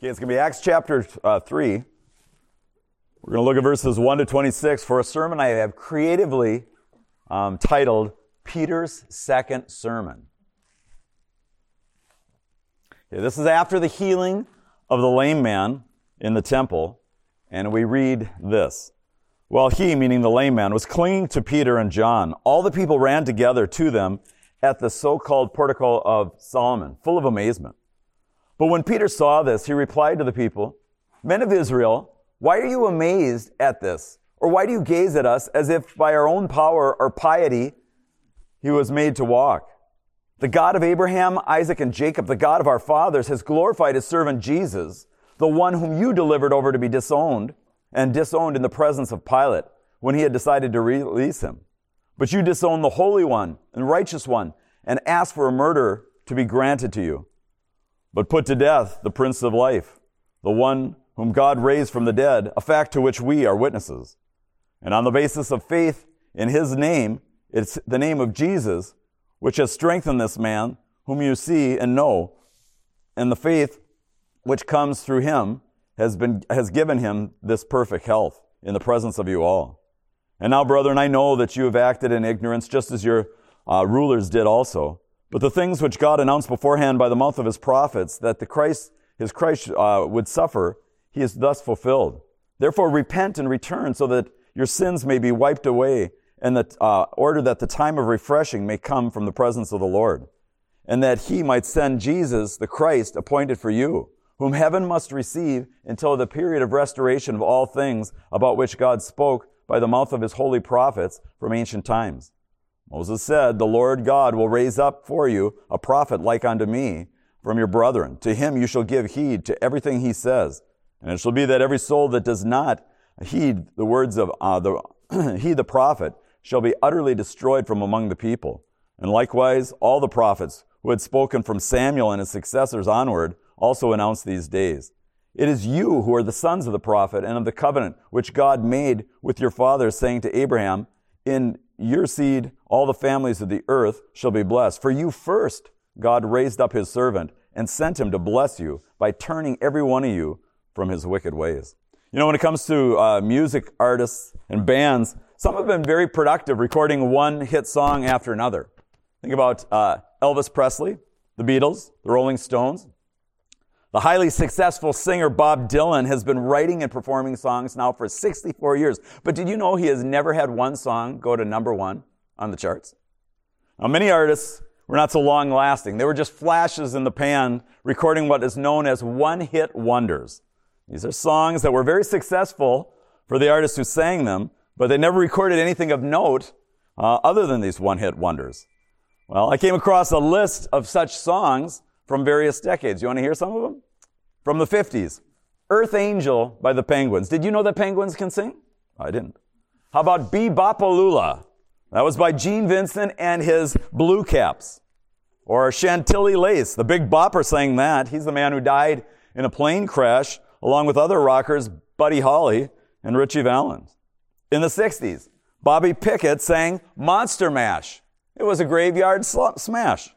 Okay, it's going to be Acts chapter uh, 3. We're going to look at verses 1 to 26 for a sermon I have creatively um, titled Peter's Second Sermon. Okay, this is after the healing of the lame man in the temple, and we read this. While he, meaning the lame man, was clinging to Peter and John, all the people ran together to them at the so-called portico of Solomon, full of amazement. But when Peter saw this, he replied to the people, Men of Israel, why are you amazed at this? Or why do you gaze at us as if by our own power or piety he was made to walk? The God of Abraham, Isaac, and Jacob, the God of our fathers, has glorified his servant Jesus, the one whom you delivered over to be disowned and disowned in the presence of Pilate when he had decided to release him. But you disowned the Holy One and Righteous One and asked for a murder to be granted to you but put to death the Prince of Life, the one whom God raised from the dead, a fact to which we are witnesses. And on the basis of faith in his name, it's the name of Jesus, which has strengthened this man, whom you see and know, and the faith which comes through him has been, has given him this perfect health in the presence of you all. And now, brethren, I know that you have acted in ignorance, just as your uh, rulers did also. But the things which God announced beforehand by the mouth of his prophets, that the Christ, his Christ uh, would suffer, he is thus fulfilled. Therefore repent and return so that your sins may be wiped away and that, uh, order that the time of refreshing may come from the presence of the Lord. And that he might send Jesus, the Christ, appointed for you, whom heaven must receive until the period of restoration of all things about which God spoke by the mouth of his holy prophets from ancient times Moses said, The Lord God will raise up for you a prophet like unto me from your brethren. To him you shall give heed to everything he says. And it shall be that every soul that does not heed the words of uh, the heed the prophet shall be utterly destroyed from among the people. And likewise, all the prophets who had spoken from Samuel and his successors onward also announced these days. It is you who are the sons of the prophet and of the covenant which God made with your fathers, saying to Abraham, in your seed, all the families of the earth shall be blessed. For you first, God raised up his servant and sent him to bless you by turning every one of you from his wicked ways. You know, when it comes to uh, music artists and bands, some have been very productive recording one hit song after another. Think about uh, Elvis Presley, the Beatles, the Rolling Stones, the highly successful singer Bob Dylan has been writing and performing songs now for 64 years. But did you know he has never had one song go to number one on the charts? Now, many artists were not so long lasting. They were just flashes in the pan, recording what is known as one hit wonders. These are songs that were very successful for the artists who sang them, but they never recorded anything of note uh, other than these one hit wonders. Well, I came across a list of such songs from various decades. You want to hear some of them? From the 50s. Earth Angel by the Penguins. Did you know that penguins can sing? I didn't. How about Be-Bop-A-Lula? That was by Gene Vincent and his Blue Caps. Or Chantilly Lace. The Big Bopper sang that. He's the man who died in a plane crash along with other rockers, Buddy Holly and Ritchie Valens. In the 60s, Bobby Pickett sang Monster Mash. It was a graveyard smash.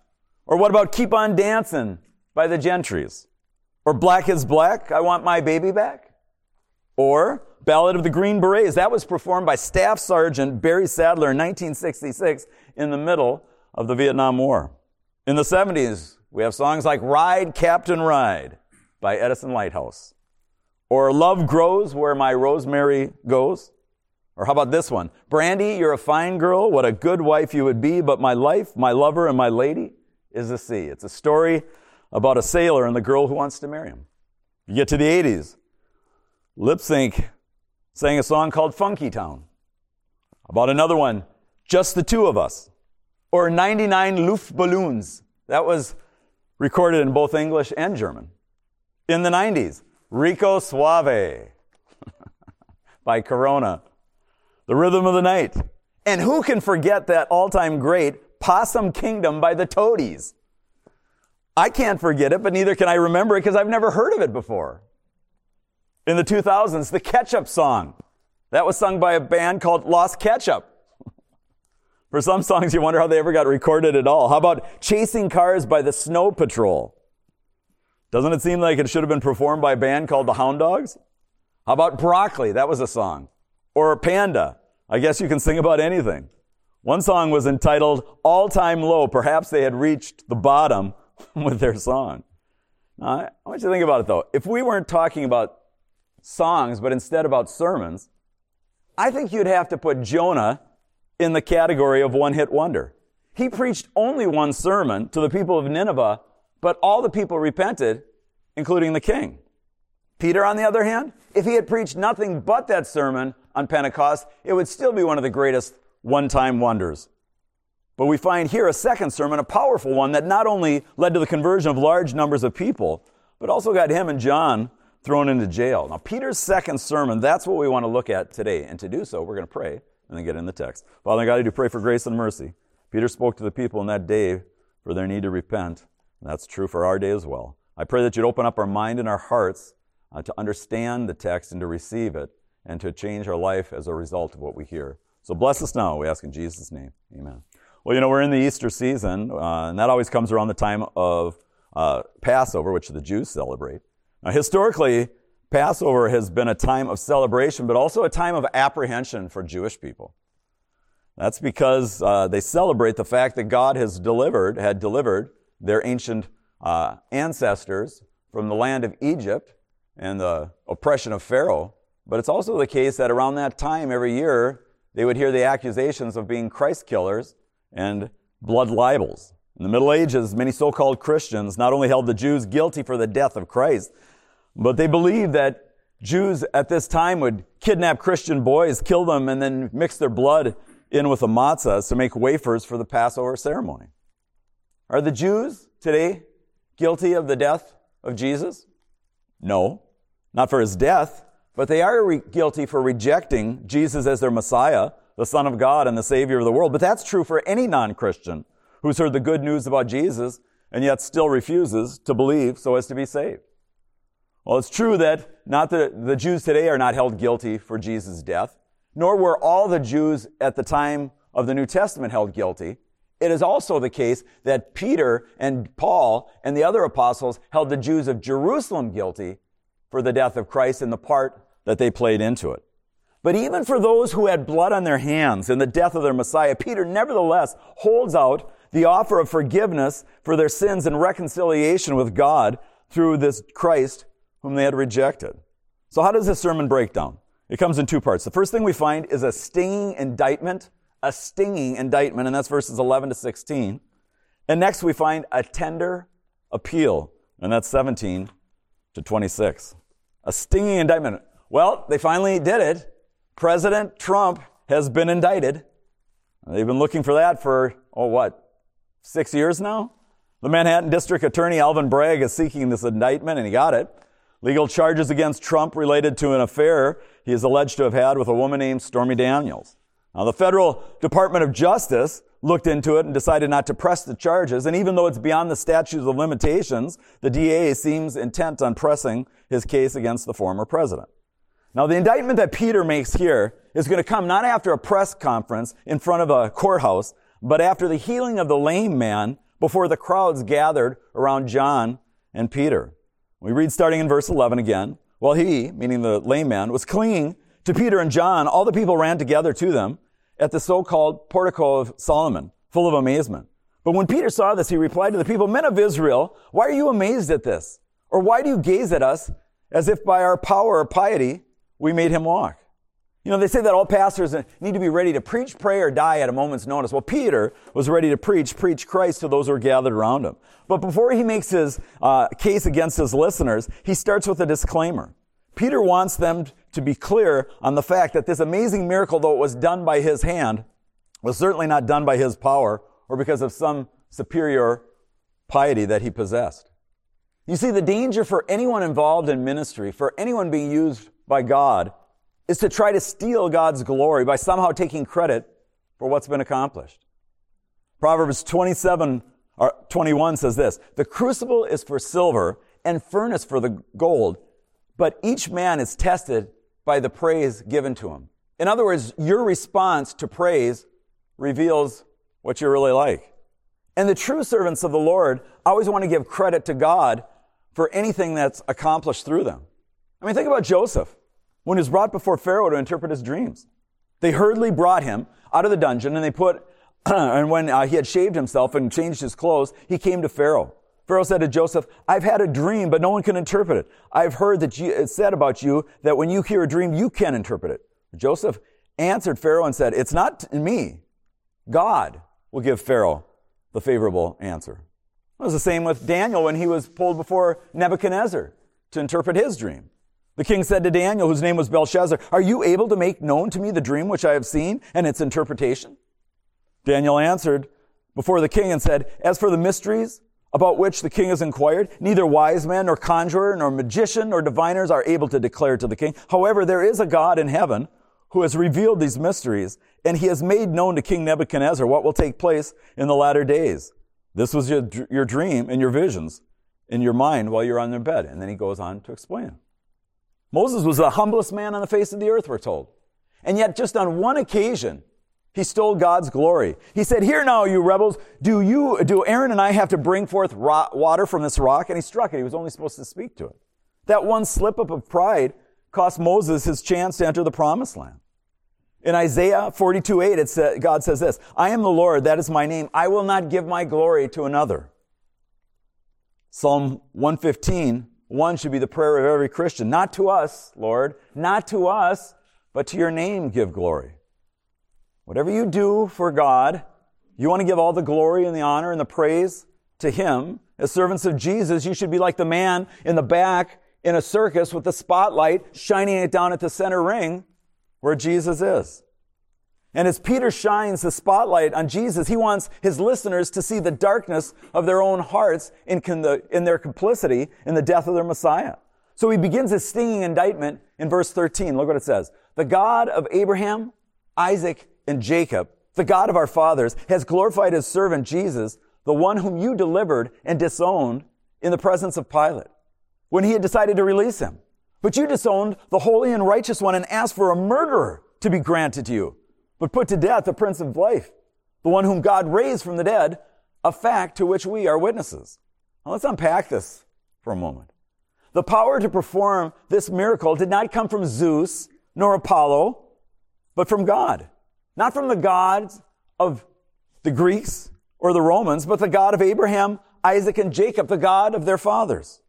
Or what about Keep on Dancing by the Gentrys? Or Black is Black, I Want My Baby Back? Or Ballad of the Green Berets. That was performed by Staff Sergeant Barry Sadler in 1966 in the middle of the Vietnam War. In the 70s, we have songs like Ride, Captain Ride by Edison Lighthouse. Or Love Grows Where My Rosemary Goes. Or how about this one? Brandy, you're a fine girl. What a good wife you would be, but my life, my lover, and my lady is the sea. It's a story about a sailor and the girl who wants to marry him. You get to the 80s. Lipps Inc. sang a song called Funky Town. About another one, Just the Two of Us. Or 99 Luftballons. That was recorded in both English and German. In the 90s, Rico Suave by Corona. The Rhythm of the Night. And who can forget that all-time great Possum Kingdom by the Toadies. I can't forget it, but neither can I remember it because I've never heard of it before. In the 2000s, the Ketchup song. That was sung by a band called Las Ketchup. For some songs, you wonder how they ever got recorded at all. How about Chasing Cars by the Snow Patrol? Doesn't it seem like it should have been performed by a band called the Hound Dogs? How about Broccoli? That was a song. Or Panda. I guess you can sing about anything. One song was entitled All Time Low. Perhaps they had reached the bottom with their song. Now, I want you to think about it though. If we weren't talking about songs, but instead about sermons, I think you'd have to put Jonah in the category of one hit wonder. He preached only one sermon to the people of Nineveh, but all the people repented, including the king. Peter, on the other hand, if he had preached nothing but that sermon on Pentecost, it would still be one of the greatest one time wonders. But we find here a second sermon, a powerful one that not only led to the conversion of large numbers of people, but also got him and John thrown into jail. Now, Peter's second sermon, that's what we want to look at today. And to do so, we're going to pray and then get in the text. Father God, I do pray for grace and mercy. Peter spoke to the people in that day for their need to repent. And that's true for our day as well. I pray that you'd open up our mind and our hearts uh, to understand the text and to receive it and to change our life as a result of what we hear. So bless us now, we ask in Jesus' name. Amen. Well, you know, we're in the Easter season, uh, and that always comes around the time of uh, Passover, which the Jews celebrate. Now, historically, Passover has been a time of celebration, but also a time of apprehension for Jewish people. That's because uh, they celebrate the fact that God has delivered, had delivered their ancient uh, ancestors from the land of Egypt and the oppression of Pharaoh. But it's also the case that around that time every year, they would hear the accusations of being Christ killers and blood libels. In the Middle Ages, many so-called Christians not only held the Jews guilty for the death of Christ, but they believed that Jews at this time would kidnap Christian boys, kill them, and then mix their blood in with the matzahs to make wafers for the Passover ceremony. Are the Jews today guilty of the death of Jesus? No, not for his death, but they are re- guilty for rejecting Jesus as their Messiah, the Son of God and the Savior of the world. But that's true for any non-Christian who's heard the good news about Jesus and yet still refuses to believe so as to be saved. Well, it's true that not the, the Jews today are not held guilty for Jesus' death, nor were all the Jews at the time of the New Testament held guilty. It is also the case that Peter and Paul and the other apostles held the Jews of Jerusalem guilty for the death of Christ and the part that they played into it. But even for those who had blood on their hands in the death of their Messiah, Peter nevertheless holds out the offer of forgiveness for their sins and reconciliation with God through this Christ whom they had rejected. So how does this sermon break down? It comes in two parts. The first thing we find is a stinging indictment, a stinging indictment, and that's verses 11 to 16. And next we find a tender appeal, and that's 17 to 26. A stinging indictment. Well, they finally did it. President Trump has been indicted. They've been looking for that for, oh, what, six years now? The Manhattan District Attorney Alvin Bragg is seeking this indictment, and he got it. Legal charges against Trump related to an affair he is alleged to have had with a woman named Stormy Daniels. Now, the federal Department of Justice looked into it and decided not to press the charges. And even though it's beyond the statutes of limitations, the DA seems intent on pressing his case against the former president. Now, the indictment that Peter makes here is going to come not after a press conference in front of a courthouse, but after the healing of the lame man before the crowds gathered around John and Peter. We read starting in verse 11 again. While he, meaning the lame man, was clinging to Peter and John, all the people ran together to them at the so-called portico of Solomon, full of amazement. But when Peter saw this, he replied to the people, Men of Israel, why are you amazed at this? Or why do you gaze at us as if by our power or piety we made him walk? You know, they say that all pastors need to be ready to preach, pray, or die at a moment's notice. Well, Peter was ready to preach, preach Christ to those who are gathered around him. But before he makes his uh, case against his listeners, he starts with a disclaimer. Peter wants them to be clear on the fact that this amazing miracle, though it was done by his hand, was certainly not done by his power or because of some superior piety that he possessed. You see, the danger for anyone involved in ministry, for anyone being used by God, is to try to steal God's glory by somehow taking credit for what's been accomplished. Proverbs 27 or 21 says this, the crucible is for silver and furnace for the gold, but each man is tested by the praise given to him. In other words, your response to praise reveals what you're really like. And the true servants of the Lord always want to give credit to God for anything that's accomplished through them. I mean, think about Joseph when he was brought before Pharaoh to interpret his dreams. They hurriedly brought him out of the dungeon and they put, and when uh, he had shaved himself and changed his clothes, he came to Pharaoh. Pharaoh said to Joseph, I've had a dream, but no one can interpret it. I've heard that you, it said about you that when you hear a dream, you can interpret it. Joseph answered Pharaoh and said, It's not me. God will give Pharaoh the favorable answer. It was the same with Daniel when he was pulled before Nebuchadnezzar to interpret his dream. The king said to Daniel, whose name was Belshazzar, Are you able to make known to me the dream which I have seen and its interpretation? Daniel answered before the king and said, As for the mysteries about which the king has inquired, neither wise men nor conjurer nor magician nor diviners are able to declare to the king. However, there is a God in heaven who has revealed these mysteries, and he has made known to King Nebuchadnezzar what will take place in the latter days. This was your, your dream and your visions in your mind while you're on your bed. And then he goes on to explain. Moses was the humblest man on the face of the earth, we're told. And yet, just on one occasion, he stole God's glory. He said, Here now, you rebels, do you, do Aaron and I have to bring forth water from this rock? And he struck it. He was only supposed to speak to it. That one slip up of pride cost Moses his chance to enter the promised land. In Isaiah 42, 8, it says, God says this, I am the Lord, that is my name. I will not give my glory to another. Psalm 115, 1 should be the prayer of every Christian. Not to us, Lord, not to us, but to your name give glory. Whatever you do for God, you want to give all the glory and the honor and the praise to Him. As servants of Jesus, you should be like the man in the back in a circus with the spotlight shining it down at the center ring where Jesus is. And as Peter shines the spotlight on Jesus, he wants his listeners to see the darkness of their own hearts in, the, in their complicity in the death of their Messiah. So he begins his stinging indictment in verse 13. Look what it says. The God of Abraham, Isaac, and Jacob, the God of our fathers, has glorified his servant Jesus, the one whom you delivered and disowned in the presence of Pilate, when he had decided to release him. But you disowned the holy and righteous one and asked for a murderer to be granted to you, but put to death the prince of life, the one whom God raised from the dead, a fact to which we are witnesses. Now let's unpack this for a moment. The power to perform this miracle did not come from Zeus nor Apollo, but from God. Not from the gods of the Greeks or the Romans, but the God of Abraham, Isaac, and Jacob, the God of their fathers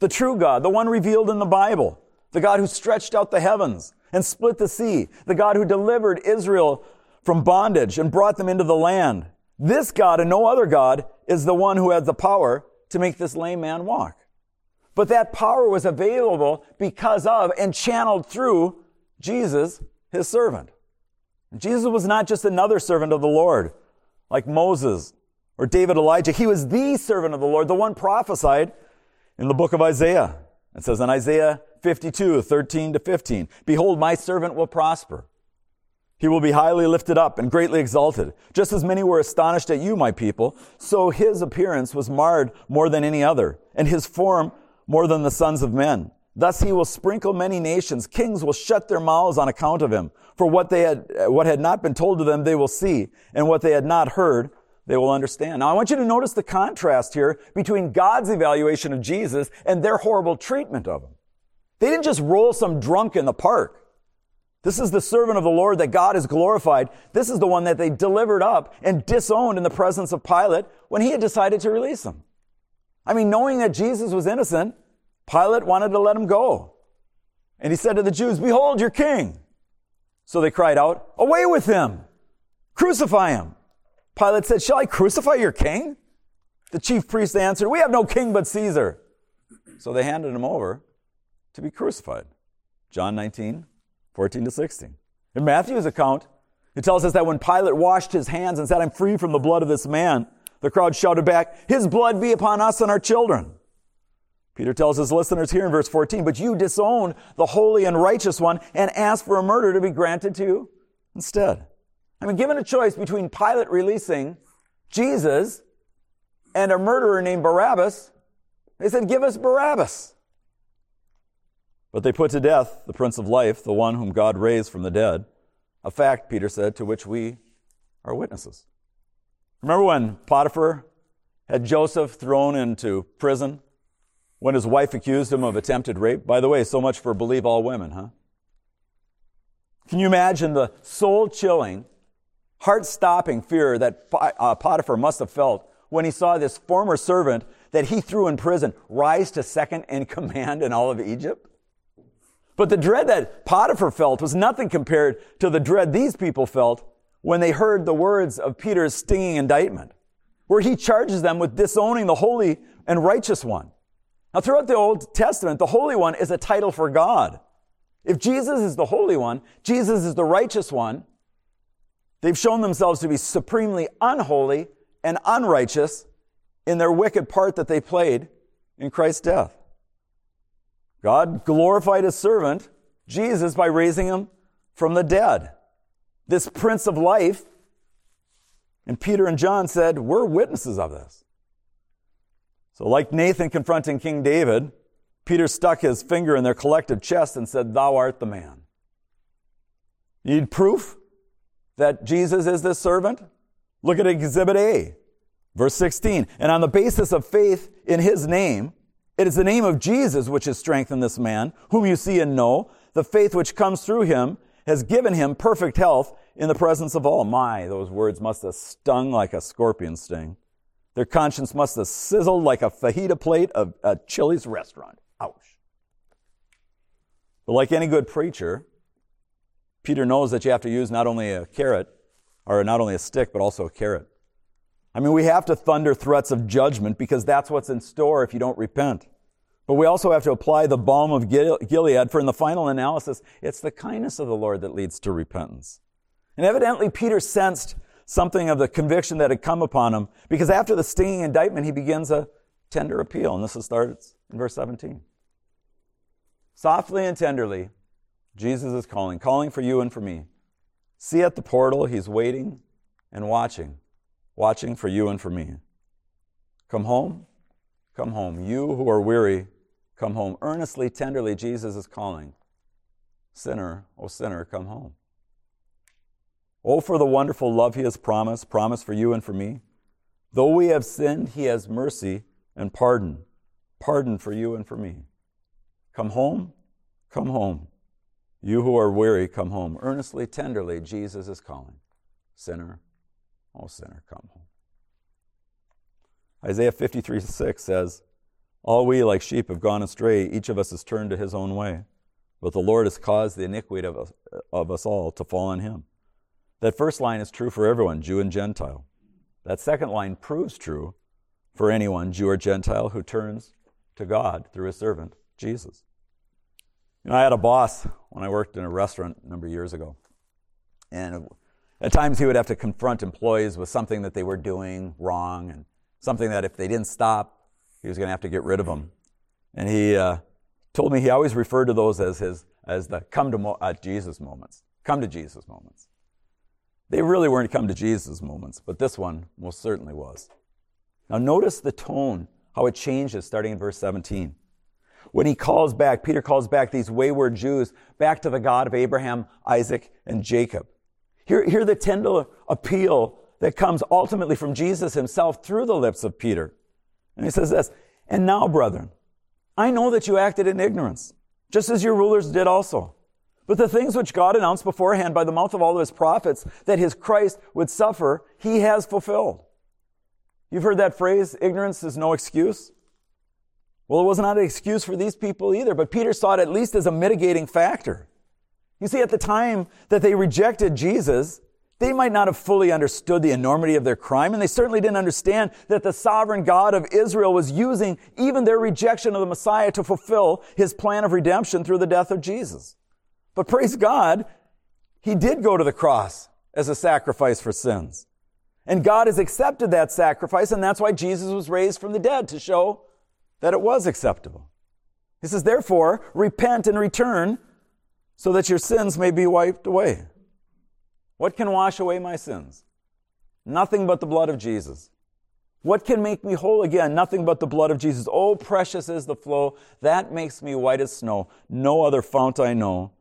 the true God, the one revealed in the Bible, the God who stretched out the heavens and split the sea, the God who delivered Israel from bondage and brought them into the land. This God and no other God is the one who has the power to make this lame man walk. But that power was available because of and channeled through Jesus, his servant. Jesus was not just another servant of the Lord, like Moses or David Elijah. He was the servant of the Lord, the one prophesied in the book of Isaiah. It says in Isaiah 52, 13 to 15, Behold, my servant will prosper. He will be highly lifted up and greatly exalted. Just as many were astonished at you, my people, so his appearance was marred more than any other, and his form more than the sons of men. Thus he will sprinkle many nations. Kings will shut their mouths on account of him. For what they had, what had not been told to them, they will see, and what they had not heard, they will understand. Now, I want you to notice the contrast here between God's evaluation of Jesus and their horrible treatment of him. They didn't just roll some drunk in the park. This is the servant of the Lord that God has glorified. This is the one that they delivered up and disowned in the presence of Pilate when he had decided to release him. I mean, knowing that Jesus was innocent, Pilate wanted to let him go. And he said to the Jews, Behold your king. So they cried out, Away with him! Crucify him! Pilate said, Shall I crucify your king? The chief priests answered, We have no king but Caesar. So they handed him over to be crucified. John 19, 14 to 16. In Matthew's account, it tells us that when Pilate washed his hands and said, I'm free from the blood of this man, the crowd shouted back, His blood be upon us and our children. Peter tells his listeners here in verse 14, But you disowned the holy and righteous one and asked for a murder to be granted to you instead. I mean, given a choice between Pilate releasing Jesus and a murderer named Barabbas, they said, Give us Barabbas. But they put to death the Prince of Life, the one whom God raised from the dead, a fact, Peter said, to which we are witnesses. Remember when Potiphar had Joseph thrown into prison when his wife accused him of attempted rape. By the way, so much for believe all women, huh? Can you imagine the soul chilling, heart stopping fear that uh, Potiphar must have felt when he saw this former servant that he threw in prison rise to second in command in all of Egypt? But the dread that Potiphar felt was nothing compared to the dread these people felt when they heard the words of Peter's stinging indictment, where he charges them with disowning the holy and righteous one. Now, throughout the Old Testament, the Holy One is a title for God. If Jesus is the Holy One, Jesus is the righteous one, they've shown themselves to be supremely unholy and unrighteous in their wicked part that they played in Christ's death. God glorified his servant, Jesus, by raising him from the dead. This Prince of Life, and Peter and John said, We're witnesses of this. So, like Nathan confronting King David, Peter stuck his finger in their collective chest and said, Thou art the man. Need proof that Jesus is this servant? Look at Exhibit A, verse 16. And on the basis of faith in his name, it is the name of Jesus which has strengthened this man, whom you see and know. The faith which comes through him has given him perfect health in the presence of all. My, those words must have stung like a scorpion sting. Their conscience must have sizzled like a fajita plate of a Chili's restaurant. Ouch. But like any good preacher, Peter knows that you have to use not only a carrot, or not only a stick, but also a carrot. I mean, we have to thunder threats of judgment because that's what's in store if you don't repent. But we also have to apply the balm of Gilead, for in the final analysis, it's the kindness of the Lord that leads to repentance. And evidently, Peter sensed something of the conviction that had come upon him because after the stinging indictment, he begins a tender appeal. And this starts in verse 17. Softly and tenderly, Jesus is calling, calling for you and for me. See at the portal, he's waiting and watching, watching for you and for me. Come home, come home. You who are weary, come home. Earnestly, tenderly, Jesus is calling. Sinner, oh sinner, come home. Oh, for the wonderful love he has promised, promised for you and for me. Though we have sinned, he has mercy and pardon, pardon for you and for me. Come home, come home. You who are weary, come home. Earnestly, tenderly, Jesus is calling. Sinner, oh sinner, come home. Isaiah 53 6 says, all we, like sheep, have gone astray. Each of us has turned to his own way. But the Lord has caused the iniquity of us, of us all to fall on him. That first line is true for everyone, Jew and Gentile. That second line proves true for anyone, Jew or Gentile, who turns to God through his servant, Jesus. You know, I had a boss when I worked in a restaurant a number of years ago. And at times he would have to confront employees with something that they were doing wrong and something that if they didn't stop, he was going to have to get rid of them. And he uh, told me he always referred to those as his as the come to mo- uh, Jesus moments. Come to Jesus moments. They really weren't come to Jesus moments, but this one most certainly was. Now notice the tone, how it changes starting in verse 17. When he calls back, Peter calls back these wayward Jews back to the God of Abraham, Isaac, and Jacob. Hear, hear the tender appeal that comes ultimately from Jesus himself through the lips of Peter. And he says this, and now, brethren, I know that you acted in ignorance, just as your rulers did also. But the things which God announced beforehand by the mouth of all of his prophets that his Christ would suffer, he has fulfilled. You've heard that phrase, ignorance is no excuse. Well, it was not an excuse for these people either, but Peter saw it at least as a mitigating factor. You see, at the time that they rejected Jesus, they might not have fully understood the enormity of their crime, and they certainly didn't understand that the sovereign God of Israel was using even their rejection of the Messiah to fulfill his plan of redemption through the death of Jesus. But praise God, he did go to the cross as a sacrifice for sins. And God has accepted that sacrifice, and that's why Jesus was raised from the dead to show that it was acceptable. He says, therefore, repent and return so that your sins may be wiped away. What can wash away my sins? Nothing but the blood of Jesus. What can make me whole again? Nothing but the blood of Jesus. Oh, precious is the flow. That makes me white as snow. No other fount I know.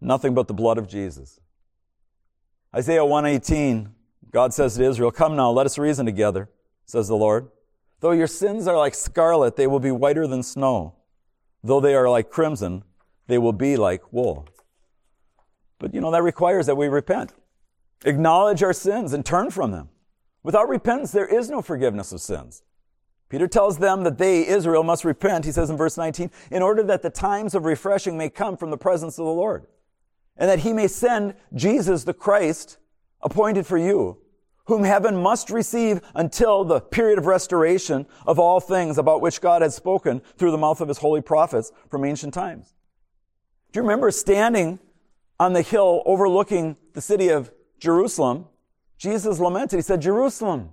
Nothing but the blood of Jesus. Isaiah 118, God says to Israel, Come now, let us reason together, says the Lord. Though your sins are like scarlet, they will be whiter than snow. Though they are like crimson, they will be like wool. But you know, that requires that we repent, acknowledge our sins, and turn from them. Without repentance, there is no forgiveness of sins. Peter tells them that they, Israel, must repent, he says in verse 19, in order that the times of refreshing may come from the presence of the Lord, and that he may send Jesus the Christ appointed for you, whom heaven must receive until the period of restoration of all things about which God had spoken through the mouth of his holy prophets from ancient times. Do you remember standing on the hill overlooking the city of Jerusalem? Jesus lamented. He said, Jerusalem,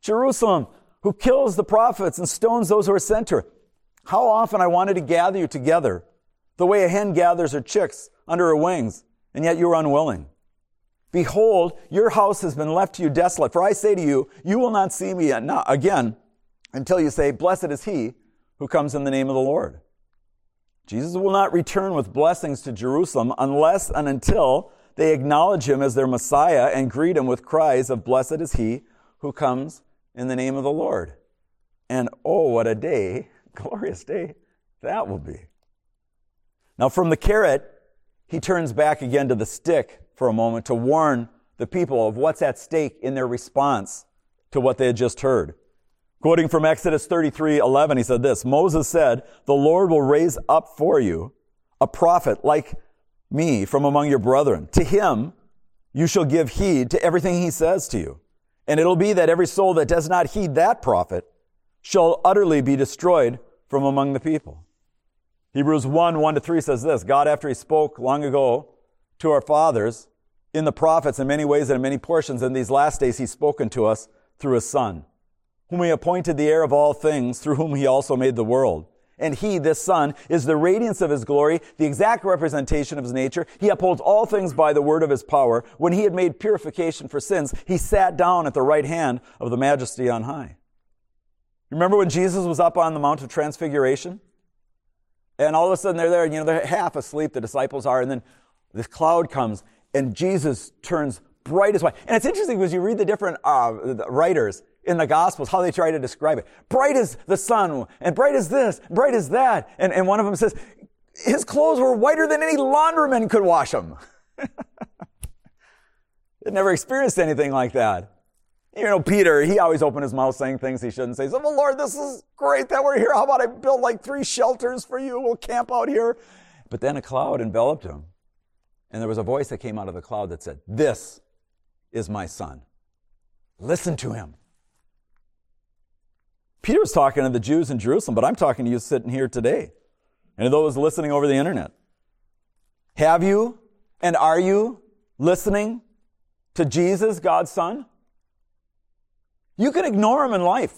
Jerusalem, who kills the prophets and stones those who are sent to her. How often I wanted to gather you together the way a hen gathers her chicks under her wings, and yet you were unwilling. Behold, your house has been left to you desolate. For I say to you, you will not see me again until you say, Blessed is he who comes in the name of the Lord. Jesus will not return with blessings to Jerusalem unless and until they acknowledge him as their Messiah and greet him with cries of, Blessed is he who comes in the name of the Lord. And oh, what a day, glorious day that will be. Now, from the carrot, he turns back again to the stick for a moment to warn the people of what's at stake in their response to what they had just heard. Quoting from Exodus 33, 11, he said this, Moses said, the Lord will raise up for you a prophet like me from among your brethren. To him you shall give heed to everything he says to you. And it'll be that every soul that does not heed that prophet shall utterly be destroyed from among the people. Hebrews 1, 1 to 3 says this, God after he spoke long ago to our fathers in the prophets in many ways and in many portions. In these last days, he's spoken to us through his son, whom he appointed the heir of all things, through whom he also made the world. And he, this son, is the radiance of his glory, the exact representation of his nature. He upholds all things by the word of his power. When he had made purification for sins, he sat down at the right hand of the majesty on high. Remember when Jesus was up on the Mount of Transfiguration? And all of a sudden they're there, you know, they're half asleep, the disciples are, and then this cloud comes and Jesus turns bright as white. And it's interesting because you read the different uh, writers in the Gospels, how they try to describe it. Bright as the sun, and bright as this, bright as that. And, and one of them says, his clothes were whiter than any laundryman could wash them. They'd never experienced anything like that. You know, Peter, he always opened his mouth saying things he shouldn't say. So, well, Lord, this is great that we're here. How about I build like three shelters for you? We'll camp out here. But then a cloud enveloped him. And there was a voice that came out of the cloud that said, This is my son. Listen to him. Peter was talking to the Jews in Jerusalem, but I'm talking to you sitting here today and those listening over the internet. Have you and are you listening to Jesus, God's Son? You can ignore him in life.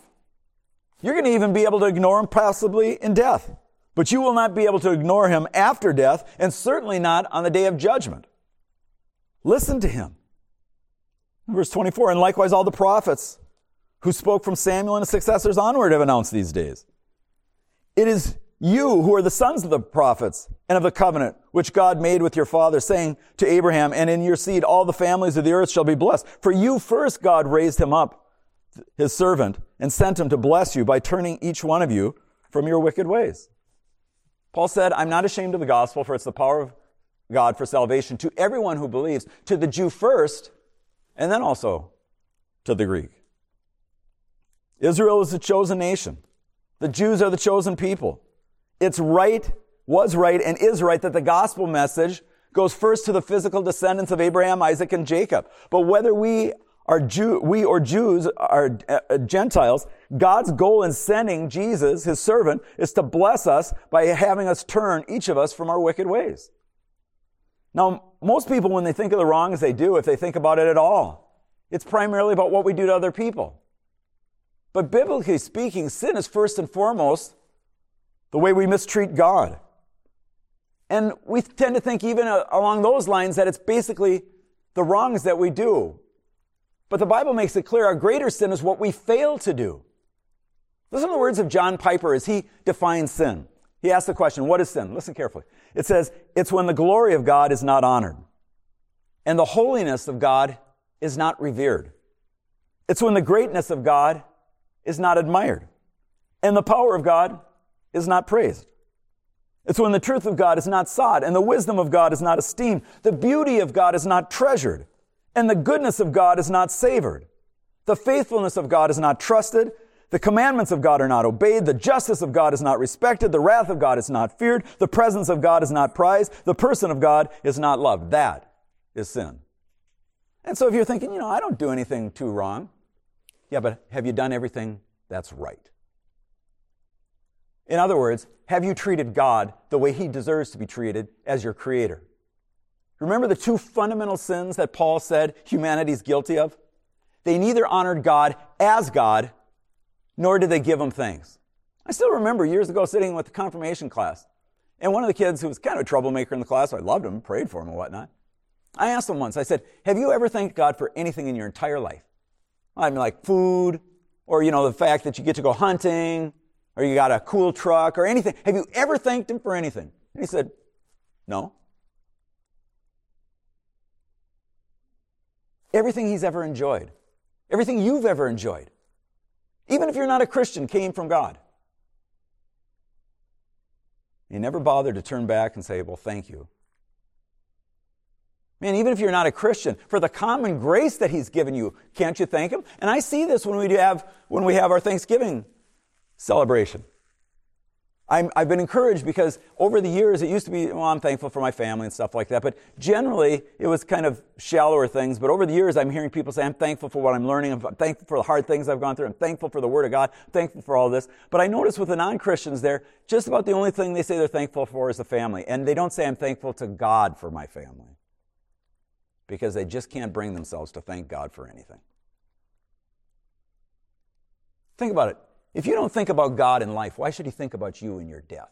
You're going to even be able to ignore him possibly in death. But you will not be able to ignore him after death, and certainly not on the day of judgment. Listen to him. Verse 24, and likewise all the prophets who spoke from Samuel and his successors onward have announced these days. It is you who are the sons of the prophets and of the covenant which God made with your father, saying to Abraham, and in your seed all the families of the earth shall be blessed. For you first God raised him up, his servant, and sent him to bless you by turning each one of you from your wicked ways. Paul said, I'm not ashamed of the gospel, for it's the power of God for salvation to everyone who believes, to the Jew first, and then also to the Greek. Israel is the chosen nation. The Jews are the chosen people. It's right, was right, and is right that the gospel message goes first to the physical descendants of Abraham, Isaac, and Jacob. But whether we are Jew, we or Jews are uh, Gentiles, God's goal in sending Jesus, his servant, is to bless us by having us turn, each of us, from our wicked ways. Now, most people, when they think of the wrongs they do, if they think about it at all, it's primarily about what we do to other people. But biblically speaking, sin is first and foremost the way we mistreat God. And we tend to think even uh, along those lines that it's basically the wrongs that we do. But the Bible makes it clear our greater sin is what we fail to do. Listen to the words of John Piper as he defines sin. He asks the question, what is sin? Listen carefully. It says, it's when the glory of God is not honored and the holiness of God is not revered. It's when the greatness of God is not admired. and the power of God is not praised. It's when the truth of God is not sought and the wisdom of God is not esteemed, the beauty of God is not treasured, and the goodness of God is not savored. The faithfulness of God is not trusted, the commandments of God are not obeyed. The justice of God is not respected. The wrath of God is not feared. The presence of God is not prized. The person of God is not loved. That is sin. And so if you're thinking, you know, I don't do anything too wrong. Yeah, but have you done everything that's right? In other words, have you treated God the way he deserves to be treated as your creator? Remember the two fundamental sins that Paul said humanity's guilty of? They neither honored God as God nor did they give him thanks. I still remember years ago sitting with the confirmation class, and one of the kids who was kind of a troublemaker in the class, I loved him, prayed for him and whatnot. I asked him once, I said, Have you ever thanked God for anything in your entire life? I mean, like food, or, you know, the fact that you get to go hunting, or you got a cool truck, or anything. Have you ever thanked Him for anything? And he said, No. Everything he's ever enjoyed, everything you've ever enjoyed, even if you're not a Christian, came from God. He never bothered to turn back and say, Well, thank you. Man, even if you're not a Christian, for the common grace that He's given you, can't you thank Him? And I see this when we have, when we have our Thanksgiving celebration. I have been encouraged because over the years, it used to be, well, I'm thankful for my family and stuff like that, but generally it was kind of shallower things. But over the years, I'm hearing people say, I'm thankful for what I'm learning. I'm thankful for the hard things I've gone through. I'm thankful for the Word of God. I'm thankful for all this. But I notice with the non Christians there, just about the only thing they say they're thankful for is the family. And they don't say, I'm thankful to God for my family because they just can't bring themselves to thank God for anything. Think about it. If you don't think about God in life, why should He think about you in your death?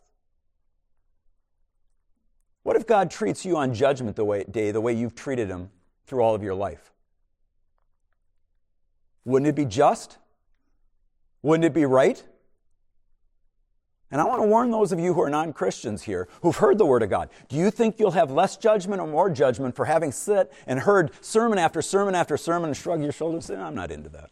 What if God treats you on Judgment Day the way you've treated Him through all of your life? Wouldn't it be just? Wouldn't it be right? And I want to warn those of you who are non Christians here who've heard the Word of God. Do you think you'll have less judgment or more judgment for having sit and heard sermon after sermon after sermon and shrug your shoulders and say, I'm not into that?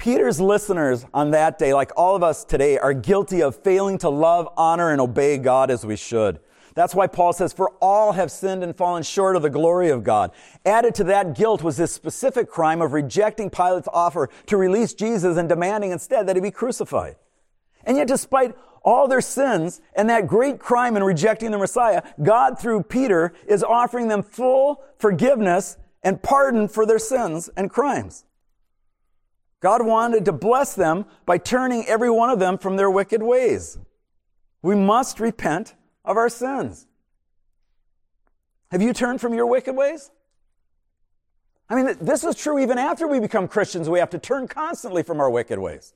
Peter's listeners on that day, like all of us today, are guilty of failing to love, honor, and obey God as we should. That's why Paul says, For all have sinned and fallen short of the glory of God. Added to that guilt was this specific crime of rejecting Pilate's offer to release Jesus and demanding instead that he be crucified. And yet, despite all their sins and that great crime in rejecting the Messiah, God, through Peter, is offering them full forgiveness and pardon for their sins and crimes. God wanted to bless them by turning every one of them from their wicked ways. We must repent of our sins. Have you turned from your wicked ways? I mean, this is true even after we become Christians. We have to turn constantly from our wicked ways.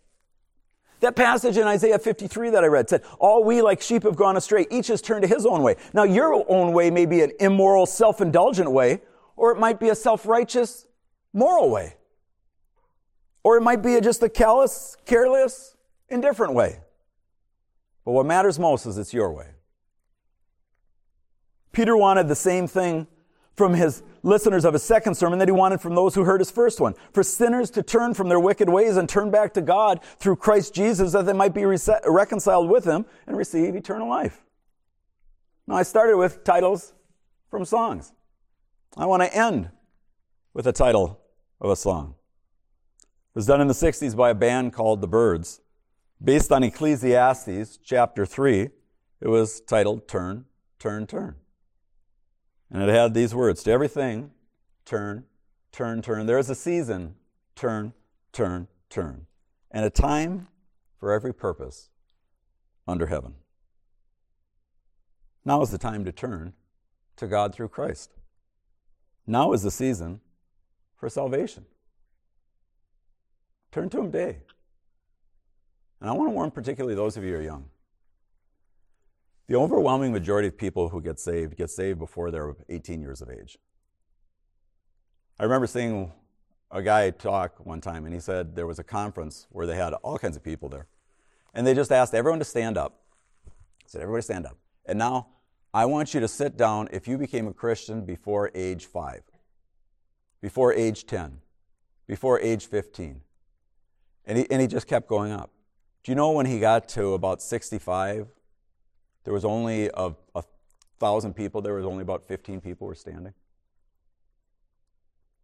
That passage in Isaiah 53 that I read said, All we like sheep have gone astray, each has turned to his own way. Now, your own way may be an immoral, self indulgent way, or it might be a self righteous, moral way. Or it might be just a callous, careless, indifferent way. But what matters most is it's your way. Peter wanted the same thing from his listeners of his second sermon that he wanted from those who heard his first one. For sinners to turn from their wicked ways and turn back to God through Christ Jesus that they might be reconciled with him and receive eternal life. Now I started with titles from songs. I want to end with a title of a song. It was done in the 60s by a band called The Byrds. Based on Ecclesiastes chapter 3, it was titled Turn, Turn, Turn. And it had these words To everything, turn, turn, turn. There is a season, turn, turn, turn. And a time for every purpose under heaven. Now is the time to turn to God through Christ. Now is the season for salvation. Turn to Him today. And I want to warn particularly those of you who are young. The overwhelming majority of people who get saved get saved before they're 18 years of age. I remember seeing a guy talk one time, and he said there was a conference where they had all kinds of people there. And they just asked everyone to stand up. I said, Everybody stand up. And now I want you to sit down if you became a Christian before age five, before age 10. before age 15. And he, and he just kept going up. Do you know when he got to about 65, there was only a, a thousand people, there was only about 15 people were standing?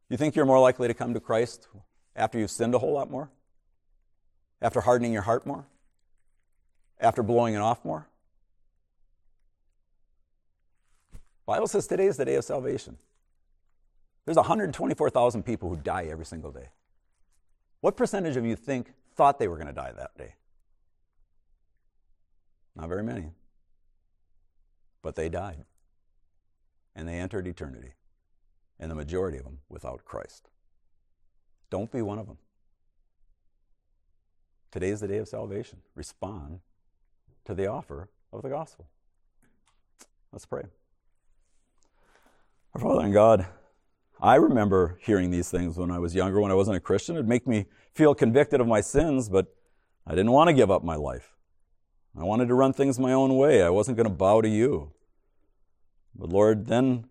You think you're more likely to come to Christ after you've sinned a whole lot more? After hardening your heart more? After blowing it off more? Bible says today is the day of salvation. There's 124,000 people who die every single day. What percentage of you think thought they were going to die that day? Not very many. But they died. And they entered eternity. And the majority of them without Christ. Don't be one of them. Today is the day of salvation. Respond to the offer of the gospel. Let's pray. Our Father in God, I remember hearing these things when I was younger, when I wasn't a Christian. It'd make me feel convicted of my sins, but I didn't want to give up my life. I wanted to run things my own way. I wasn't going to bow to you. But Lord, then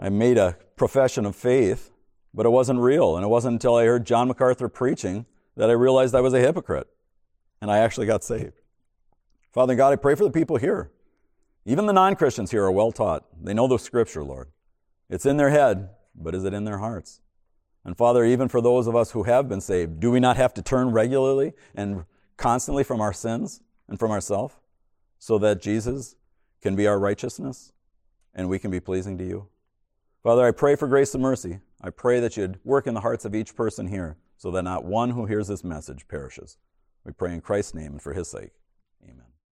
I made a profession of faith, but it wasn't real. And it wasn't until I heard John MacArthur preaching that I realized I was a hypocrite. And I actually got saved. Father God, I pray for the people here. Even the non Christians here are well taught. They know the scripture, Lord. It's in their head, but is it in their hearts? And Father, even for those of us who have been saved, do we not have to turn regularly and constantly from our sins and from ourselves so that Jesus can be our righteousness and we can be pleasing to you? Father, I pray for grace and mercy. I pray that you'd work in the hearts of each person here so that not one who hears this message perishes. We pray in Christ's name and for his sake. Amen.